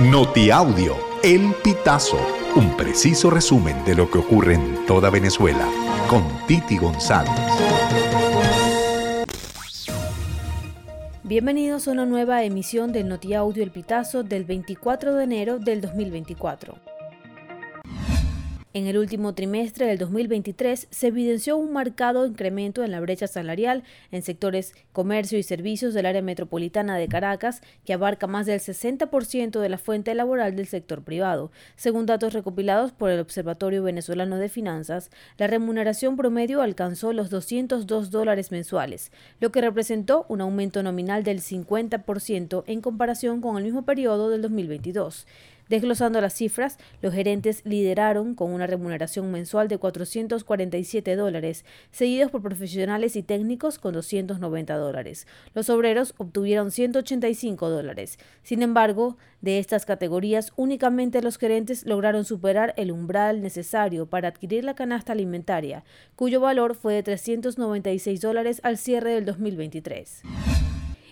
Notiaudio, El Pitazo, un preciso resumen de lo que ocurre en toda Venezuela, con Titi González. Bienvenidos a una nueva emisión del Notiaudio El Pitazo del 24 de enero del 2024. En el último trimestre del 2023 se evidenció un marcado incremento en la brecha salarial en sectores comercio y servicios del área metropolitana de Caracas, que abarca más del 60% de la fuente laboral del sector privado. Según datos recopilados por el Observatorio Venezolano de Finanzas, la remuneración promedio alcanzó los 202 dólares mensuales, lo que representó un aumento nominal del 50% en comparación con el mismo periodo del 2022. Desglosando las cifras, los gerentes lideraron con una remuneración mensual de 447 dólares, seguidos por profesionales y técnicos con 290 dólares. Los obreros obtuvieron 185 dólares. Sin embargo, de estas categorías, únicamente los gerentes lograron superar el umbral necesario para adquirir la canasta alimentaria, cuyo valor fue de 396 dólares al cierre del 2023.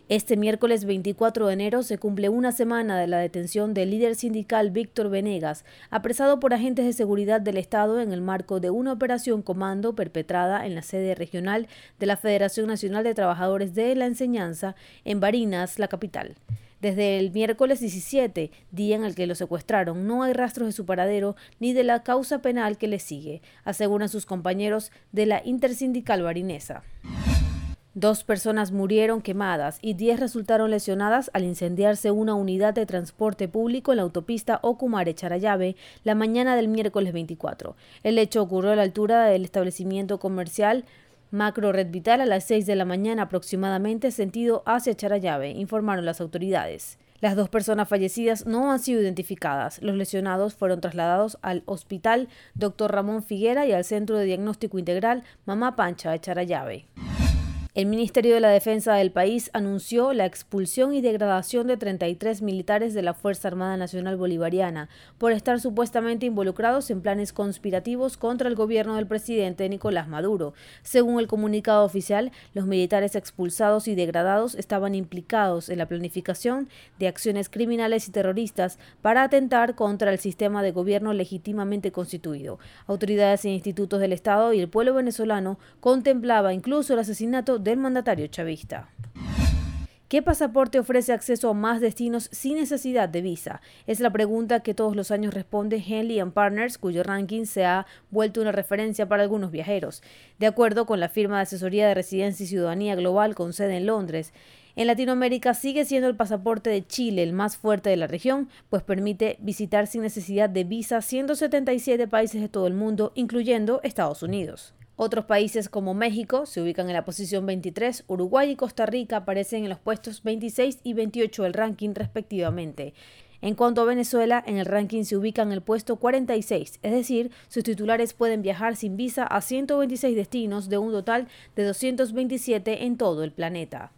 Este miércoles 24 de enero se cumple una semana de la detención del líder sindical Víctor Venegas, apresado por agentes de seguridad del Estado en el marco de una operación comando perpetrada en la sede regional de la Federación Nacional de Trabajadores de la Enseñanza en Barinas, la capital. Desde el miércoles 17, día en el que lo secuestraron, no hay rastros de su paradero ni de la causa penal que le sigue, aseguran sus compañeros de la intersindical barinesa. Dos personas murieron quemadas y diez resultaron lesionadas al incendiarse una unidad de transporte público en la autopista Ocumare-Charayave la mañana del miércoles 24. El hecho ocurrió a la altura del establecimiento comercial Macro Red Vital a las 6 de la mañana aproximadamente, sentido hacia Charayave, informaron las autoridades. Las dos personas fallecidas no han sido identificadas. Los lesionados fueron trasladados al Hospital Dr. Ramón Figuera y al Centro de Diagnóstico Integral Mamá Pancha de Charayave. El Ministerio de la Defensa del país anunció la expulsión y degradación de 33 militares de la Fuerza Armada Nacional Bolivariana por estar supuestamente involucrados en planes conspirativos contra el gobierno del presidente Nicolás Maduro. Según el comunicado oficial, los militares expulsados y degradados estaban implicados en la planificación de acciones criminales y terroristas para atentar contra el sistema de gobierno legítimamente constituido. Autoridades e institutos del Estado y el pueblo venezolano contemplaba incluso el asesinato del mandatario chavista. ¿Qué pasaporte ofrece acceso a más destinos sin necesidad de visa? Es la pregunta que todos los años responde Henley Partners, cuyo ranking se ha vuelto una referencia para algunos viajeros. De acuerdo con la firma de asesoría de residencia y ciudadanía global con sede en Londres, en Latinoamérica sigue siendo el pasaporte de Chile el más fuerte de la región, pues permite visitar sin necesidad de visa 177 países de todo el mundo, incluyendo Estados Unidos. Otros países como México se ubican en la posición 23, Uruguay y Costa Rica aparecen en los puestos 26 y 28 del ranking respectivamente. En cuanto a Venezuela, en el ranking se ubica en el puesto 46, es decir, sus titulares pueden viajar sin visa a 126 destinos de un total de 227 en todo el planeta.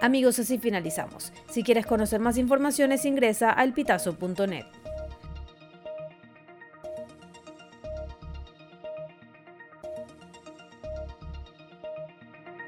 Amigos, así finalizamos. Si quieres conocer más informaciones, ingresa a elpitazo.net.